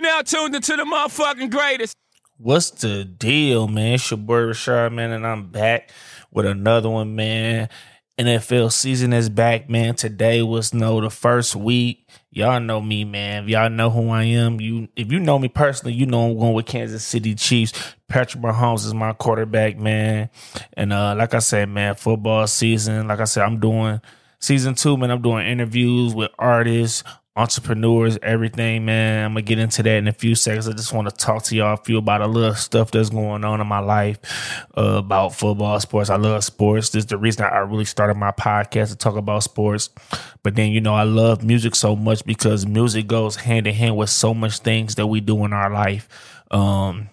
Now tuned into the motherfucking greatest. What's the deal, man? It's your boy Rashard, man, and I'm back with another one, man. NFL season is back, man. Today was no the first week. Y'all know me, man. If y'all know who I am, you if you know me personally, you know I'm going with Kansas City Chiefs. Patrick Mahomes is my quarterback, man. And uh, like I said, man, football season. Like I said, I'm doing season two, man. I'm doing interviews with artists, entrepreneurs, everything, man. I'm gonna get into that in a few seconds. I just want to talk to y'all a few about a little stuff that's going on in my life uh, about football, sports. I love sports. This is the reason I really started my podcast to talk about sports. But then, you know, I love music so much because music goes hand in hand with so much things that we do in our life. Um,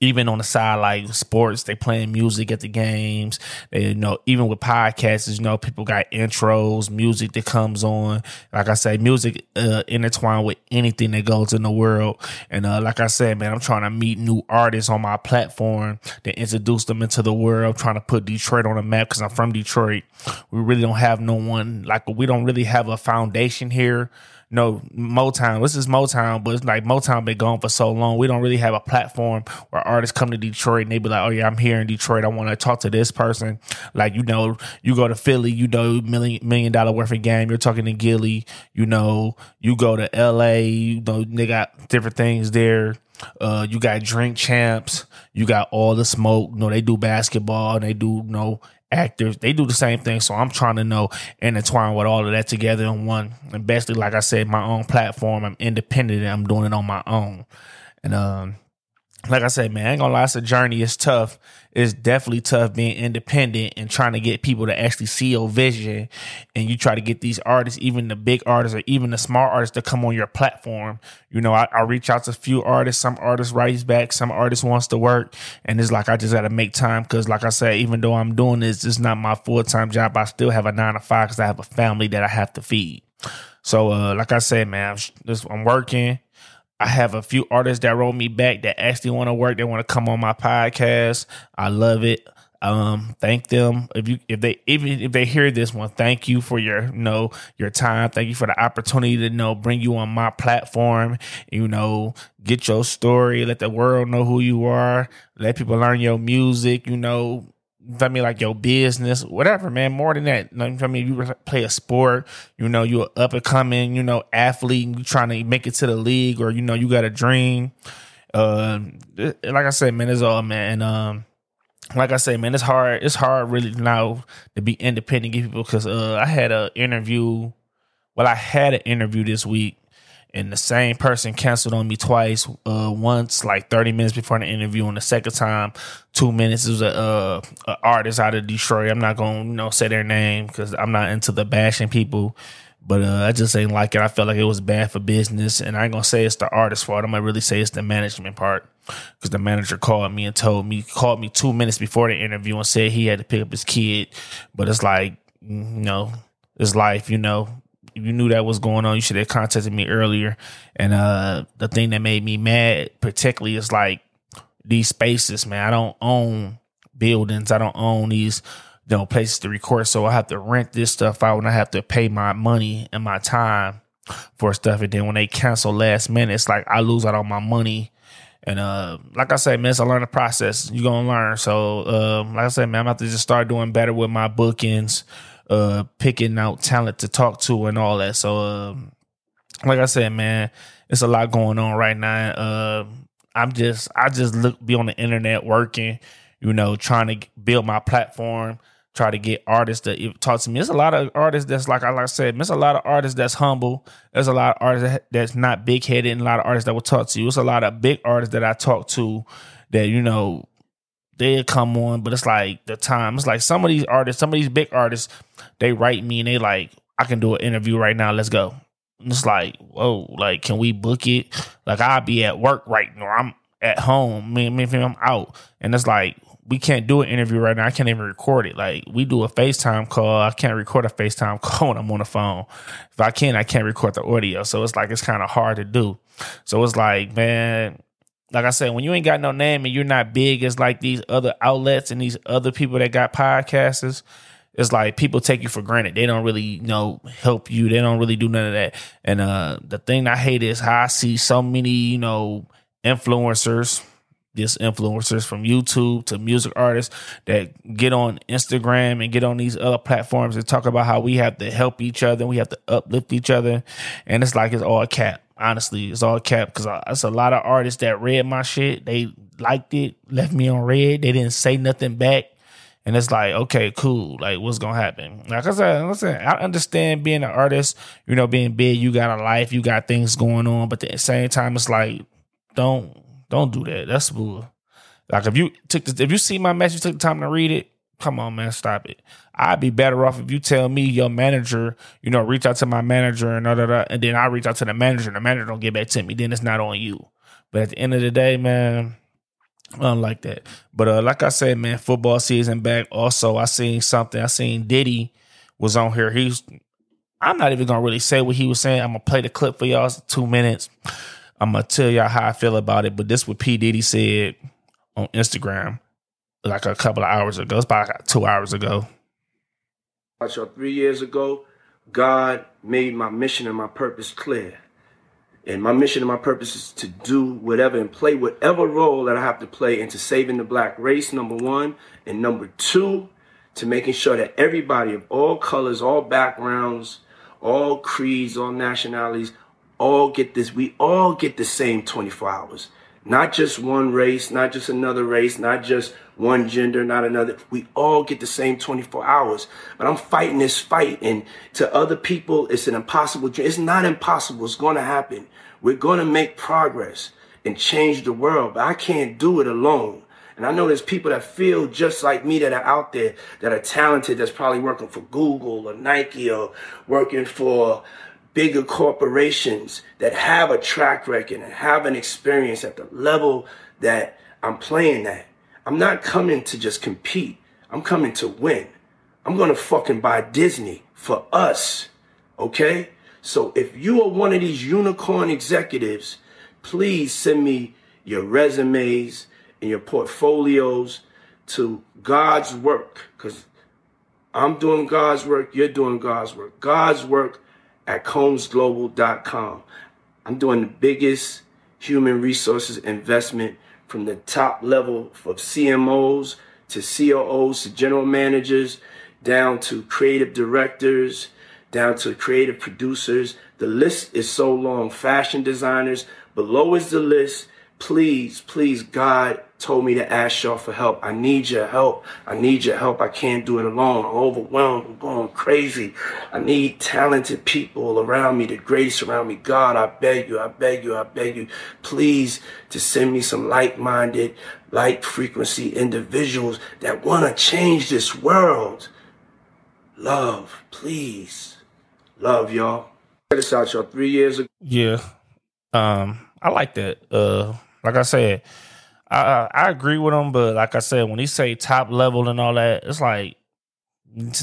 even on the side like sports, they playing music at the games. They you know, even with podcasts, you know, people got intros, music that comes on. Like I say, music uh, intertwined with anything that goes in the world. And uh, like I said, man, I'm trying to meet new artists on my platform to introduce them into the world. I'm trying to put Detroit on the map because I'm from Detroit. We really don't have no one like we don't really have a foundation here no Motown. This is Motown, but it's like Motown been gone for so long. We don't really have a platform where artists come to Detroit and they be like, "Oh yeah, I'm here in Detroit. I want to talk to this person." Like you know, you go to Philly, you know, million million dollar worth of game. You're talking to Gillie. You know, you go to L.A. You know, they got different things there. Uh, you got drink champs. You got all the smoke. You know, they do basketball. They do you know actors. They do the same thing. So I'm trying to know and entwine with all of that together in one. And basically, like I said, my own platform. I'm independent and I'm doing it on my own. And um, like I said, man, I ain't gonna lie, it's a journey. It's tough. It's definitely tough being independent and trying to get people to actually see your vision. And you try to get these artists, even the big artists or even the small artists, to come on your platform. You know, I, I reach out to a few artists. Some artists writes back. Some artists wants to work, and it's like I just got to make time because, like I said, even though I'm doing this, it's not my full time job. I still have a nine to five because I have a family that I have to feed. So, uh, like I said, man, I'm, I'm working I have a few artists that wrote me back that actually want to work. They want to come on my podcast. I love it. Um, thank them if you if they even if they hear this one. Thank you for your you know your time. Thank you for the opportunity to you know bring you on my platform. You know, get your story. Let the world know who you are. Let people learn your music. You know, I mean, like your business, whatever, man. More than that, you know, I mean, you play a sport, you know, you're up and coming, you know, athlete, you trying to make it to the league, or you know, you got a dream. Uh, like I said, man, it's all man. Um, like I said, man, it's hard. It's hard really now to be independent, give people because uh, I had an interview. Well, I had an interview this week and the same person canceled on me twice. Uh, once like thirty minutes before the interview, and the second time, two minutes. It was a, uh, artist out of Detroit. I'm not gonna you know say their name because I'm not into the bashing people. But uh, I just ain't like it. I felt like it was bad for business, and I ain't gonna say it's the artist's fault. I'm gonna really say it's the management part because the manager called me and told me called me two minutes before the interview and said he had to pick up his kid. But it's like you know, it's life. You know, you knew that was going on, you should have contacted me earlier. And uh, the thing that made me mad, particularly, is like these spaces, man. I don't own buildings. I don't own these you know places to record, so I have to rent this stuff out, and I have to pay my money and my time for stuff. And then when they cancel last minute, it's like I lose out on my money. And uh, like I said, man, it's a learning process. You're gonna learn. So, um, like I said, man, I'm about to just start doing better with my bookings uh picking out talent to talk to and all that. So uh, like I said, man, it's a lot going on right now. Uh, I'm just I just look be on the internet working, you know, trying to build my platform, try to get artists to talk to me. There's a lot of artists that's like like I said, there's a lot of artists that's humble. There's a lot of artists that's not big headed, and a lot of artists that will talk to you. It's a lot of big artists that I talk to that you know they'll come on, but it's like the time. It's like some of these artists, some of these big artists, they write me and they like, I can do an interview right now. Let's go. And it's like, whoa, like, can we book it? Like, I'll be at work right now. I'm at home. Me, me, I'm out. And it's like, we can't do an interview right now. I can't even record it. Like, we do a FaceTime call. I can't record a FaceTime call when I'm on the phone. If I can, I can't record the audio. So it's like, it's kind of hard to do. So it's like, man, like I said, when you ain't got no name and you're not big as like these other outlets and these other people that got podcasters, it's like people take you for granted. They don't really, you know, help you. They don't really do none of that. And uh the thing I hate is how I see so many, you know, influencers, just influencers from YouTube to music artists that get on Instagram and get on these other platforms and talk about how we have to help each other, we have to uplift each other, and it's like it's all cap. Honestly, it's all cap because it's a lot of artists that read my shit. They liked it, left me on red. They didn't say nothing back. And it's like, okay, cool. Like, what's gonna happen? Like I said, I understand being an artist, you know, being big, you got a life, you got things going on, but at the same time, it's like, don't don't do that. That's bull. Like if you took the, if you see my message, took the time to read it, come on, man, stop it. I'd be better off if you tell me your manager, you know, reach out to my manager and da, da, da, and then I reach out to the manager and the manager don't get back to me. Then it's not on you. But at the end of the day, man, I don't like that. But uh, like I said, man, football season back. Also, I seen something. I seen Diddy was on here. He's. I'm not even gonna really say what he was saying. I'm gonna play the clip for y'all. Two minutes. I'm gonna tell y'all how I feel about it. But this what P Diddy said on Instagram like a couple of hours ago. It's about two hours ago. So three years ago, God made my mission and my purpose clear. And my mission and my purpose is to do whatever and play whatever role that I have to play into saving the black race, number one. And number two, to making sure that everybody of all colors, all backgrounds, all creeds, all nationalities, all get this. We all get the same 24 hours. Not just one race, not just another race, not just one gender, not another. We all get the same 24 hours. But I'm fighting this fight. And to other people, it's an impossible dream. It's not impossible. It's going to happen. We're going to make progress and change the world. But I can't do it alone. And I know there's people that feel just like me that are out there that are talented, that's probably working for Google or Nike or working for bigger corporations that have a track record and have an experience at the level that I'm playing at. I'm not coming to just compete. I'm coming to win. I'm going to fucking buy Disney for us. Okay? So if you are one of these unicorn executives, please send me your resumes and your portfolios to God's work because I'm doing God's work, you're doing God's work. God's work at combsglobal.com. I'm doing the biggest human resources investment from the top level of CMOs to COOs to general managers down to creative directors down to creative producers. The list is so long. Fashion designers. Below is the list. Please, please, God told me to ask y'all for help. I need your help. I need your help. I can't do it alone. I'm overwhelmed. I'm going crazy. I need talented people around me, the grace around me. God, I beg you, I beg you, I beg you, please to send me some like-minded, like frequency individuals that want to change this world. Love, please. Love y'all. Check this out, y'all. Three years ago. Yeah. Um, I like that. Uh like I said, I I agree with him, but like I said, when he say top level and all that, it's like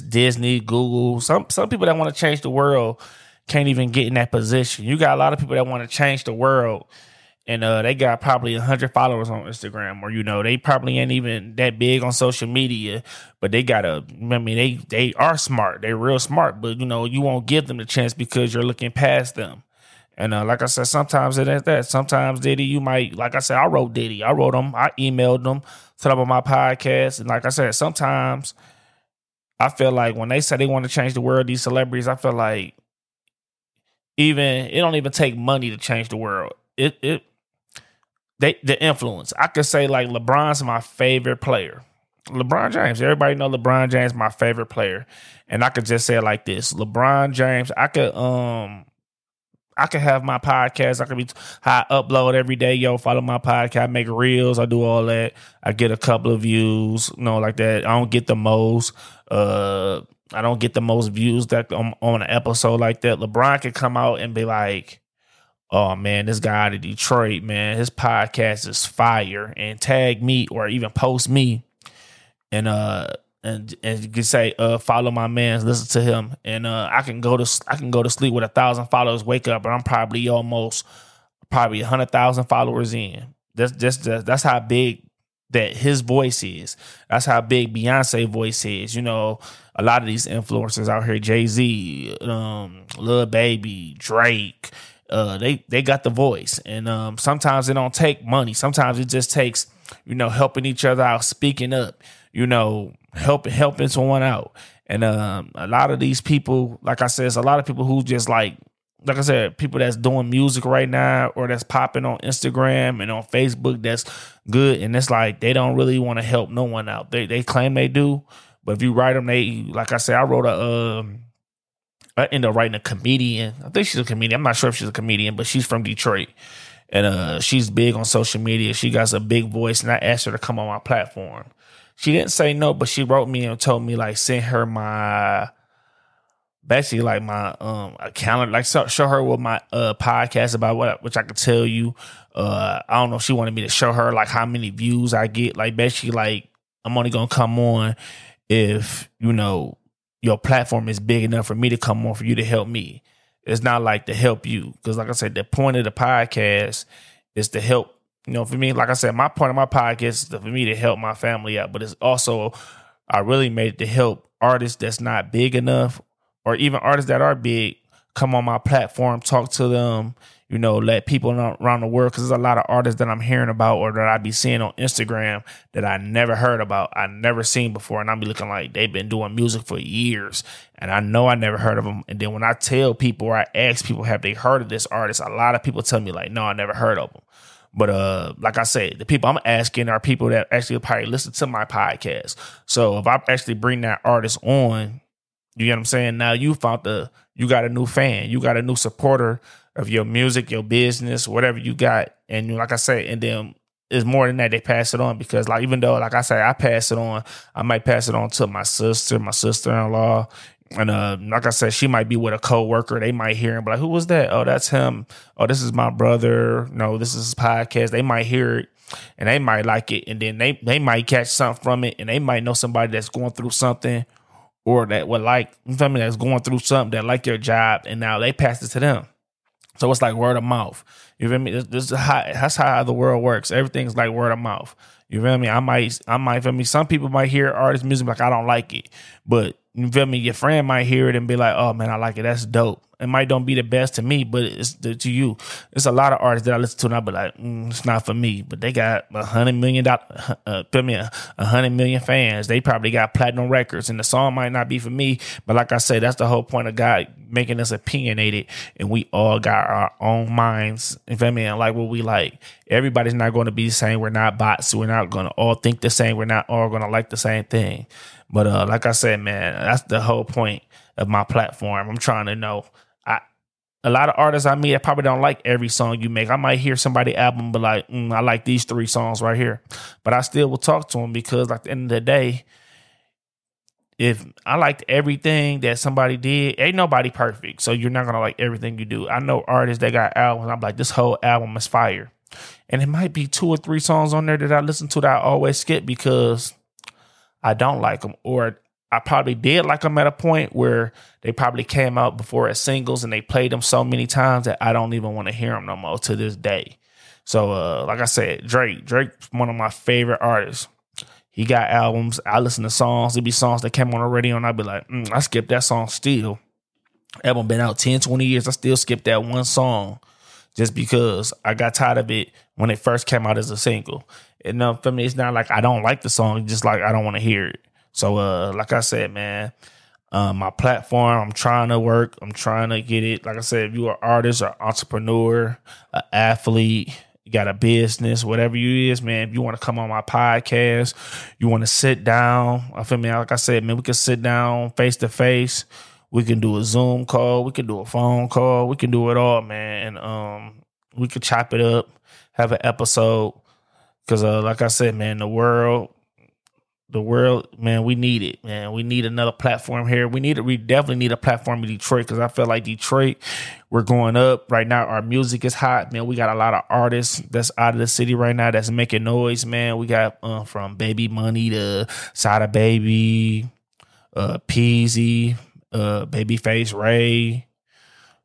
Disney, Google, some some people that want to change the world can't even get in that position. You got a lot of people that want to change the world and uh, they got probably 100 followers on Instagram or you know they probably ain't even that big on social media but they got a I mean they they are smart they real smart but you know you won't give them the chance because you're looking past them and uh, like I said sometimes it ain't that sometimes Diddy you might like I said I wrote Diddy I wrote them I emailed them set up on my podcast and like I said sometimes I feel like when they say they want to change the world these celebrities I feel like even it don't even take money to change the world it it they the influence. I could say like LeBron's my favorite player. LeBron James. Everybody know LeBron James my favorite player. And I could just say it like this. LeBron James, I could um I can have my podcast. I can be I upload every day. Yo, follow my podcast. I make reels. I do all that. I get a couple of views, you know, like that. I don't get the most. Uh, I don't get the most views that on, on an episode like that. LeBron could come out and be like, oh man, this guy out of Detroit, man, his podcast is fire, and tag me or even post me, and uh, and and you can say, uh, follow my man, listen to him, and uh, I can go to I can go to sleep with a thousand followers, wake up, and I'm probably almost probably a hundred thousand followers in. That's just that's how big that his voice is. That's how big Beyonce voice is. You know, a lot of these influencers out here, Jay Z, um, Lil Baby, Drake, uh, they they got the voice, and um, sometimes it don't take money. Sometimes it just takes you know helping each other out, speaking up, you know, helping helping someone out. And um, a lot of these people, like I said, it's a lot of people who just like like I said, people that's doing music right now or that's popping on Instagram and on Facebook that's good. And it's like they don't really want to help no one out. They they claim they do, but if you write them, they like I said, I wrote a um I ended up writing a comedian. I think she's a comedian. I'm not sure if she's a comedian, but she's from Detroit. And uh she's big on social media. She got a big voice, and I asked her to come on my platform. She didn't say no, but she wrote me and told me like send her my basically like my um calendar, like show, show her what my uh podcast about what which I could tell you. Uh I don't know she wanted me to show her like how many views I get. Like basically like I'm only gonna come on if, you know, your platform is big enough for me to come on for you to help me. It's not like to help you. Cause like I said, the point of the podcast is to help you know, for me, like I said, my point of my podcast is for me to help my family out, but it's also I really made it to help artists that's not big enough or even artists that are big come on my platform, talk to them, you know, let people know around the world. Cause there's a lot of artists that I'm hearing about or that I be seeing on Instagram that I never heard about, I never seen before. And I'll be looking like they've been doing music for years. And I know I never heard of them. And then when I tell people or I ask people, have they heard of this artist? A lot of people tell me like, no, I never heard of them. But uh, like I said, the people I'm asking are people that actually probably listen to my podcast. So if I actually bring that artist on, you get what I'm saying? Now you found the you got a new fan, you got a new supporter of your music, your business, whatever you got. And like I said, and then it's more than that. They pass it on because, like, even though, like I say, I pass it on, I might pass it on to my sister, my sister in law, and uh, like I said, she might be with a coworker. They might hear him, but like, who was that? Oh, that's him. Oh, this is my brother. No, this is his podcast. They might hear it and they might like it, and then they they might catch something from it, and they might know somebody that's going through something or that would like something that's going through something that like their job, and now they pass it to them. So it's like word of mouth. You feel me? This, this is how that's how the world works. Everything's like word of mouth. You feel me? I might, I might feel me. Some people might hear artist music like I don't like it, but you feel me? Your friend might hear it and be like, "Oh man, I like it. That's dope." It might don't be the best to me, but it's the, to you. It's a lot of artists that I listen to and I be like, mm, "It's not for me." But they got a hundred million dollar, uh, feel me, a hundred million fans. They probably got platinum records, and the song might not be for me. But like I said, that's the whole point of God making us opinionated, and we all got our own minds. You feel me? And like what we like. Everybody's not going to be the same. We're not bots. We're not going to all think the same. We're not all going to like the same thing. But uh, like I said, man, that's the whole point of my platform. I'm trying to know. I a lot of artists I meet, I probably don't like every song you make. I might hear somebody album, but like, mm, I like these three songs right here. But I still will talk to them because, like, at the end of the day, if I liked everything that somebody did, ain't nobody perfect. So you're not gonna like everything you do. I know artists that got albums. I'm like, this whole album is fire, and it might be two or three songs on there that I listen to that I always skip because I don't like them, or I probably did like them at a point where they probably came out before as singles and they played them so many times that I don't even want to hear them no more to this day. So, uh, like I said, Drake, Drake's one of my favorite artists. He got albums. I listen to songs. There'd be songs that came on the radio, and I'd be like, mm, I skipped that song still. Album been out 10, 20 years. I still skip that one song just because I got tired of it when it first came out as a single. And uh, for me, it's not like I don't like the song, just like I don't want to hear it. So, uh, like I said, man, um, my platform, I'm trying to work. I'm trying to get it. Like I said, if you're an artist or entrepreneur, an athlete, you got a business, whatever you is, man. If you want to come on my podcast, you want to sit down. I feel me. Like I said, man, we can sit down face to face. We can do a Zoom call. We can do a phone call. We can do it all, man. And um, we could chop it up, have an episode Cause uh, like I said, man, the world, the world, man, we need it, man. We need another platform here. We need it. We definitely need a platform in Detroit because I feel like Detroit, we're going up right now. Our music is hot, man. We got a lot of artists that's out of the city right now that's making noise, man. We got uh, from Baby Money to Sada Baby, uh, Peezy, uh, Babyface Ray,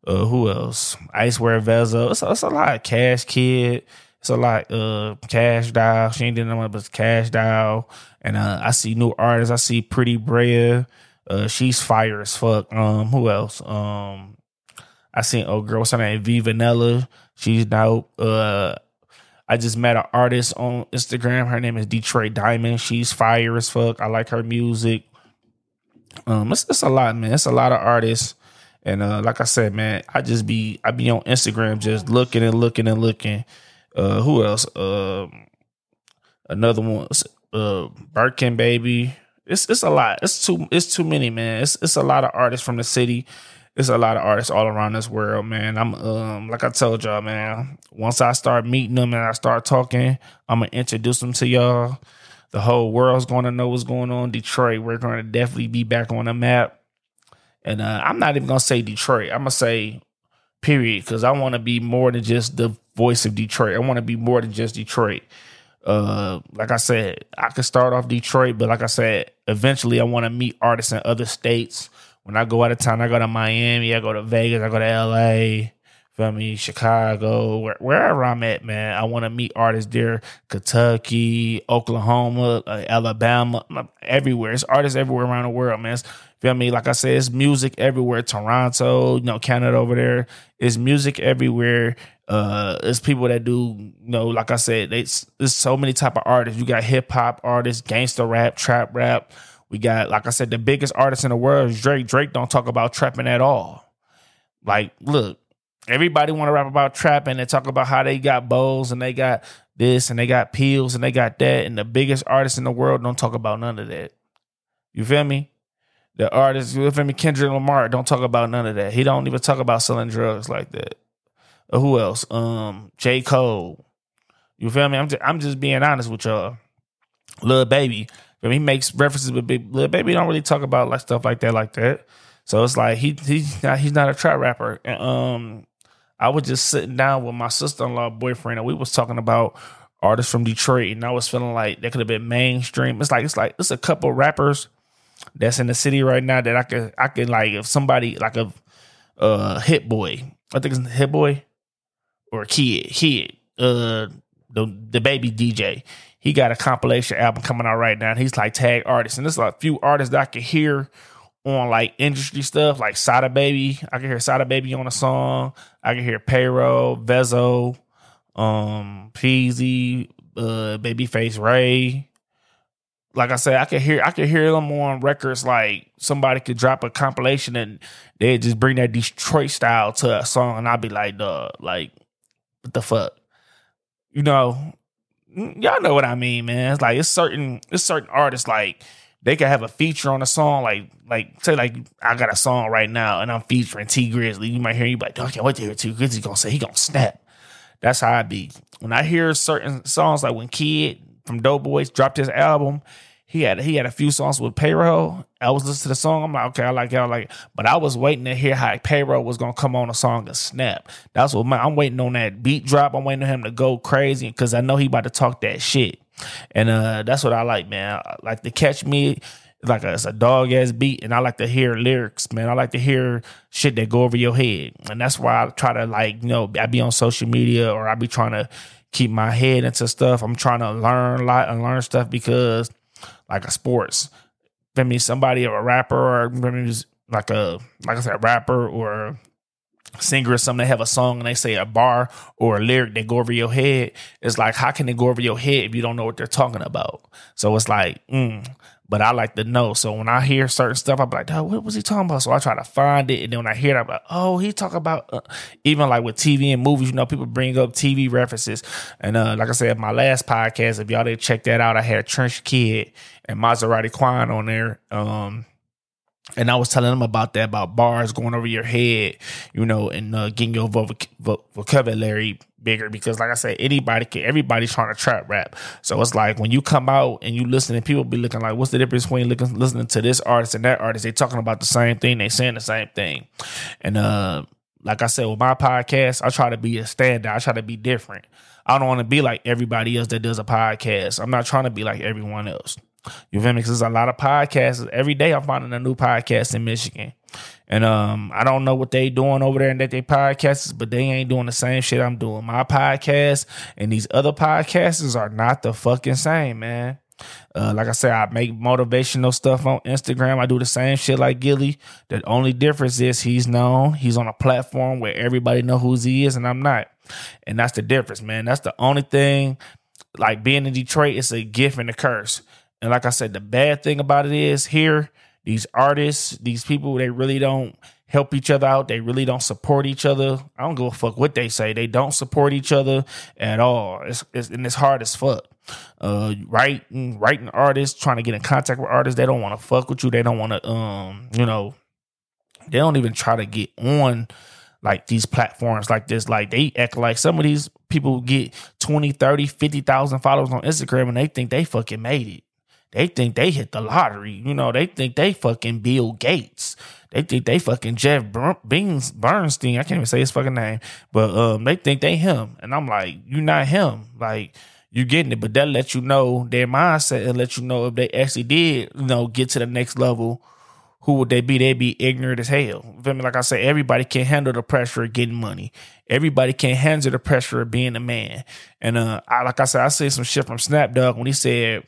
uh, who else? Icewear Vezo. It's, it's a lot of Cash Kidd It's a lot. Uh, Cash Doll. She ain't doing nothing but Cash Doll. And uh, I see new artists. I see Pretty Brea. Uh, she's fire as fuck. Um, who else? Um, I seen oh girl, what's her name? V Vanilla. She's dope. Uh, I just met an artist on Instagram. Her name is Detroit Diamond. She's fire as fuck. I like her music. Um, it's, it's a lot, man. It's a lot of artists. And uh, like I said, man, I just be I be on Instagram just looking and looking and looking. Uh, who else? Uh, another one, uh, Birkin baby. It's it's a lot. It's too it's too many, man. It's it's a lot of artists from the city. It's a lot of artists all around this world, man. I'm um like I told y'all, man. Once I start meeting them and I start talking, I'm gonna introduce them to y'all. The whole world's going to know what's going on. Detroit, we're going to definitely be back on the map. And uh, I'm not even gonna say Detroit. I'm gonna say period because I want to be more than just the voice of Detroit. I want to be more than just Detroit. Uh, like I said, I could start off Detroit, but like I said, eventually I want to meet artists in other states. When I go out of town, I go to Miami, I go to Vegas, I go to LA, feel me, Chicago, where, wherever I'm at, man. I want to meet artists there, Kentucky, Oklahoma, uh, Alabama, everywhere. It's artists everywhere around the world, man. It's, Feel me? Like I said, it's music everywhere. Toronto, you know, Canada over there. It's music everywhere. Uh, it's people that do, you know, like I said, it's there's so many type of artists. You got hip hop artists, gangster rap, trap rap. We got, like I said, the biggest artist in the world is Drake. Drake don't talk about trapping at all. Like, look, everybody want to rap about trapping and they talk about how they got bowls and they got this and they got pills and they got that. And the biggest artists in the world don't talk about none of that. You feel me? the artists, you feel me? Kendrick Lamar don't talk about none of that. He don't even talk about selling drugs like that. Or uh, who else? Um, J. Cole. You feel me? I'm just, I'm just being honest with y'all. Lil Baby. I mean, he makes references with big Baby don't really talk about like stuff like that like that. So it's like he he's not he's not a trap rapper. And um I was just sitting down with my sister in law boyfriend and we was talking about artists from Detroit and I was feeling like they could have been mainstream. It's like it's like it's a couple rappers that's in the city right now that I could I could like if somebody like a uh hit boy I think it's hit boy or kid kid uh the the baby DJ he got a compilation album coming out right now and he's like tag artists, and there's like a few artists that I can hear on like industry stuff like Sada Baby I can hear Sada Baby on a song I can hear Payroll Vezo um Peezy uh Babyface Ray like I said, I could hear I could hear them on records like somebody could drop a compilation and they just bring that Detroit style to a song and I'd be like, duh, like, what the fuck? You know, y'all know what I mean, man. It's like it's certain it's certain artists like they could have a feature on a song, like like say like I got a song right now and I'm featuring Tee Grizzley. You might hear you like, I can't wait to hear Tee Grizzley gonna say he gonna snap. That's how I be. When I hear certain songs like when Kid from Doughboyz dropped his album. He had he had a few songs with Payroll. I was listening to the song. I'm like, okay, I like it. I like it. But I was waiting to hear how Payroll was gonna come on a song and snap. That's what my, I'm waiting on that beat drop. I'm waiting on him to go crazy because I know he about to talk that shit. And uh, that's what I like, man. I like to catch me like a, it's a dog ass beat, and I like to hear lyrics, man. I like to hear shit that go over your head, and that's why I try to like, you know, I be on social media or I be trying to keep my head into stuff. I'm trying to learn a lot and learn stuff because like a sports. I mean, somebody or a rapper or I mean, like a like I said, rapper or singer or something, they have a song and they say a bar or a lyric that go over your head. It's like, how can it go over your head if you don't know what they're talking about? So it's like, mm, but I like to know. So when I hear certain stuff, I'm like, oh, what was he talking about? So I try to find it. And then when I hear it, I'm like, oh, he talk about, uh, even like with TV and movies, you know, people bring up TV references. And uh, like I said, my last podcast, if y'all didn't check that out, I had Trench Kid and Maserati Quan on there. Um, and I was telling them about that, about bars going over your head, you know, and uh, getting your vocabulary bigger. Because, like I said, anybody can, everybody's trying to trap rap. So it's like when you come out and you listen, and people be looking like, what's the difference between looking, listening to this artist and that artist? They talking about the same thing, they saying the same thing. And uh, like I said, with my podcast, I try to be a standout. I try to be different. I don't want to be like everybody else that does a podcast. I'm not trying to be like everyone else. You feel me? Because there's a lot of podcasts. Every day I'm finding a new podcast in Michigan. And um, I don't know what they doing over there and that they podcasts, but they ain't doing the same shit I'm doing. My podcast and these other podcasters are not the fucking same, man. Uh, like I said, I make motivational stuff on Instagram. I do the same shit like Gillie. The only difference is he's known. He's on a platform where everybody know who he is, and I'm not. And that's the difference, man. That's the only thing. Like being in Detroit, it's a gift and a curse. And like I said, the bad thing about it is here, these artists, these people, they really don't help each other out. They really don't support each other. I don't give a fuck what they say. They don't support each other at all. It's, it's and it's hard as fuck. Uh, writing, writing artists, trying to get in contact with artists, they don't want to fuck with you. They don't want to, um, you know, they don't even try to get on like these platforms like this. Like they act like some of these people get 20, 30, 50,000 followers on Instagram and they think they fucking made it. They think they hit the lottery. You know, they think they fucking Bill Gates. They think they fucking Jeff Bernstein. I can't even say his fucking name, but um, they think they him. And I'm like, you're not him. Like you're getting it, but that let you know their mindset and let you know if they actually did, you know, get to the next level. Who would they be? They'd be ignorant as hell. feel me? Like I said, everybody can't handle the pressure of getting money. Everybody can't handle the pressure of being a man. And uh, I, like I said, I say some shit from Snap Dog when he said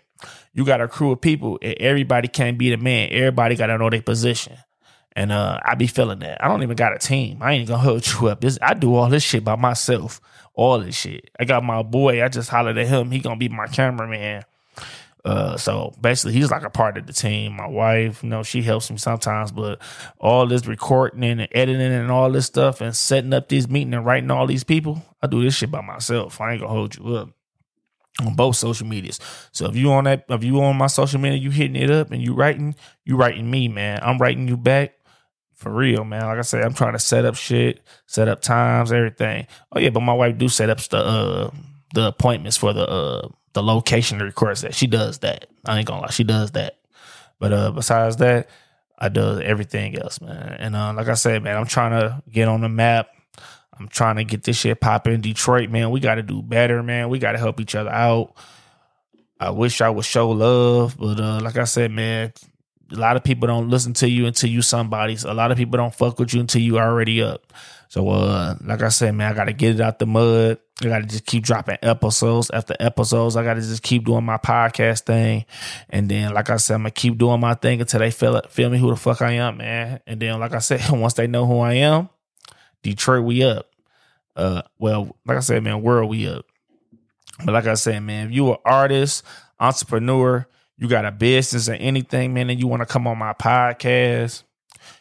you got a crew of people and everybody can't be the man. Everybody got to know their position. And uh, I be feeling that. I don't even got a team. I ain't gonna hold you up. This, I do all this shit by myself. All this shit. I got my boy. I just hollered at him. He gonna be my cameraman. Uh, so basically, he's like a part of the team. My wife, you know, she helps me sometimes, but all this recording and editing and all this stuff and setting up this meeting and writing all these people, I do this shit by myself. I ain't gonna hold you up on both social medias. So if you on that, if you on my social media, you hitting it up and you writing, you writing me, man. I'm writing you back for real, man. Like I said, I'm trying to set up shit, set up times, everything. Oh yeah, but my wife do set up the uh, the appointments for the uh, the location record that. She does that. I ain't gonna lie, she does that. But uh, besides that, I do everything else, man. And uh, like I said, man, I'm trying to get on the map. I'm trying to get this shit popping. Detroit, man, we got to do better, man. We got to help each other out. I wish I would show love, but uh, like I said, man, a lot of people don't listen to you until you somebody. So a lot of people don't fuck with you until you already up. So uh, like I said, man, I gotta get it out the mud. I gotta just keep dropping episodes after episodes. I gotta just keep doing my podcast thing, and then like I said, I'm gonna keep doing my thing until they feel feel me who the fuck I am, man. And then like I said, once they know who I am, Detroit, we up. Uh, well, like I said, man, where are we up. But like I said, man, if you're an artist, entrepreneur, you got a business or anything, man, and you want to come on my podcast,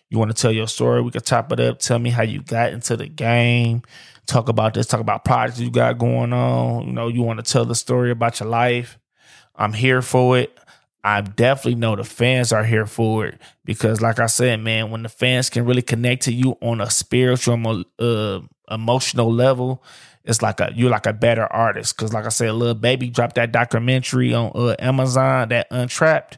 you want to tell your story, we can top it up. Tell me how you got into the game. Talk about this, talk about projects you got going on. You know, you want to tell the story about your life. I'm here for it. I definitely know the fans are here for it because, like I said, man, when the fans can really connect to you on a spiritual, uh, emotional level, it's like a you're like a better artist. Because, like I said, Lil Baby dropped that documentary on uh, Amazon, that Untrapped,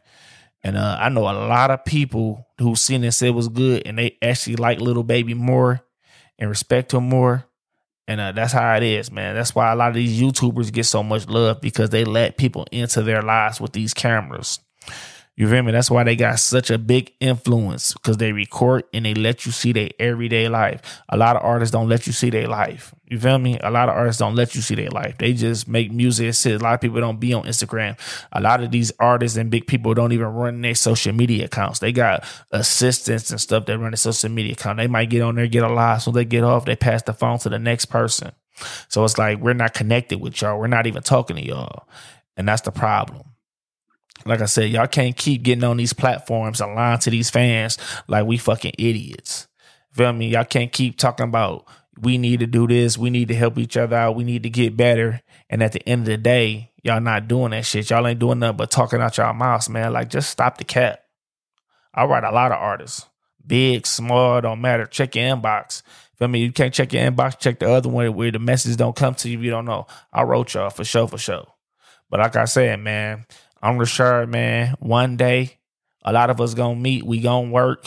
and uh, I know a lot of people who seen it said it was good, and they actually like Lil Baby more and respect him more. And uh, that's how it is, man. That's why a lot of these YouTubers get so much love because they let people into their lives with these cameras. You feel me? That's why they got such a big influence because they record and they let you see their everyday life. A lot of artists don't let you see their life. You feel me? A lot of artists don't let you see their life. They just make music. A lot of people don't be on Instagram. A lot of these artists and big people don't even run their social media accounts. They got assistants and stuff that run their social media account. They might get on there, get a live. So they get off, they pass the phone to the next person. So it's like we're not connected with y'all. We're not even talking to y'all. And that's the problem like I said, y'all can't keep getting on these platforms and lying to these fans like we fucking idiots. Feel me? Y'all can't keep talking about we need to do this, we need to help each other out, we need to get better. And at the end of the day, y'all not doing that shit. Y'all ain't doing nothing but talking out y'all mouths, man. Like just stop the cap. I write a lot of artists. Big, small, don't matter. Check your inbox. Feel me? You can't check your inbox, check the other one where the messages don't come to you you don't know. I wrote y'all for sure, for sure. But like I said, man, I'm Rashard, man. One day, a lot of us gonna meet. We gonna work.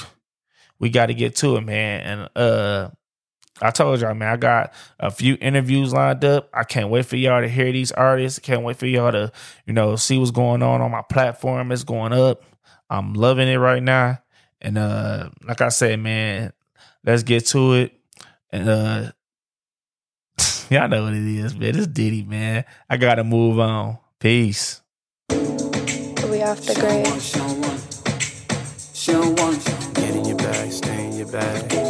We got to get to it, man. And uh, I told y'all, man, I got a few interviews lined up. I can't wait for y'all to hear these artists. Can't wait for y'all to, you know, see what's going on on my platform. It's going up. I'm loving it right now. And uh like I said, man, let's get to it. And uh y'all know what it is, man. It's Diddy, man. I gotta move on. Peace. We off the grid. She don't want it. Get in your bag, stay in your bag.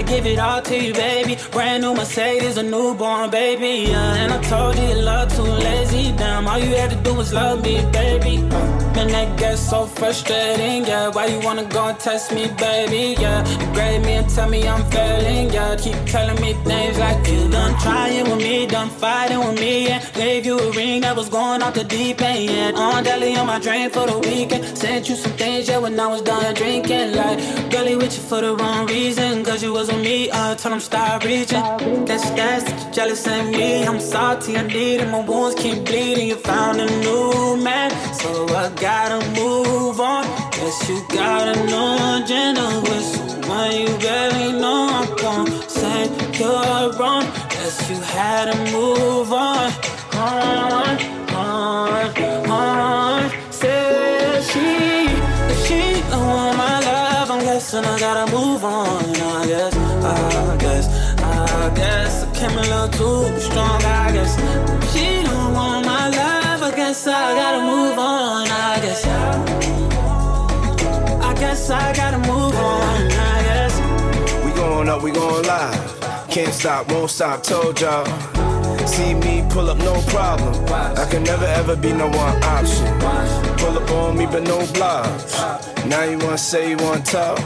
To give it all to you, baby. Brand new Mercedes, a newborn baby. Yeah, and I told you love too lazy. Damn, all you had to do was love me, baby. Uh, man, that gets so frustrating. Yeah, why you wanna go and test me, baby? Yeah, you grade me and tell me I'm failing. Yeah, keep telling me things like you done trying with me, done fighting with me. Yeah, gave you a ring that was going off the deep end. Yeah, on daily on my drain for the weekend. Sent you some things, yeah, when I was done drinking. Like, girlie with you for the wrong reason. Cause you was with me, I told him stop reaching. That's that you jealous of me. I'm salty, I need it. My wounds keep bleeding. You found a new man, so I gotta move on. Guess you got a new agenda with someone you barely know. I'm gon' say you're wrong. Guess you had to move on. On, on, on. Said she, she don't want my love, I'm guessing I gotta move on. I guess, a little too strong. I guess she don't want my love. I guess I gotta move on. I guess, I guess I gotta move on. I guess. We going up, we going live. Can't stop, won't stop, told y'all. See me pull up, no problem. I can never ever be no one option. Pull up on me, but no blobs. Now you wanna say you wanna talk.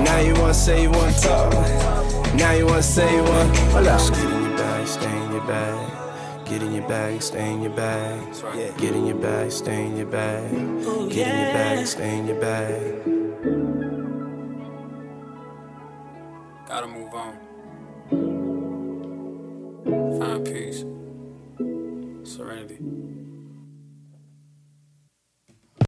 Now you wanna say you wanna talk. Now you wanna say you wanna. Hold up. Get in your bag, stay in your bag. Get in your bag, stay in your bag. Oh, Get in your bag, stay in your bag. Gotta move on. Find peace, serenity.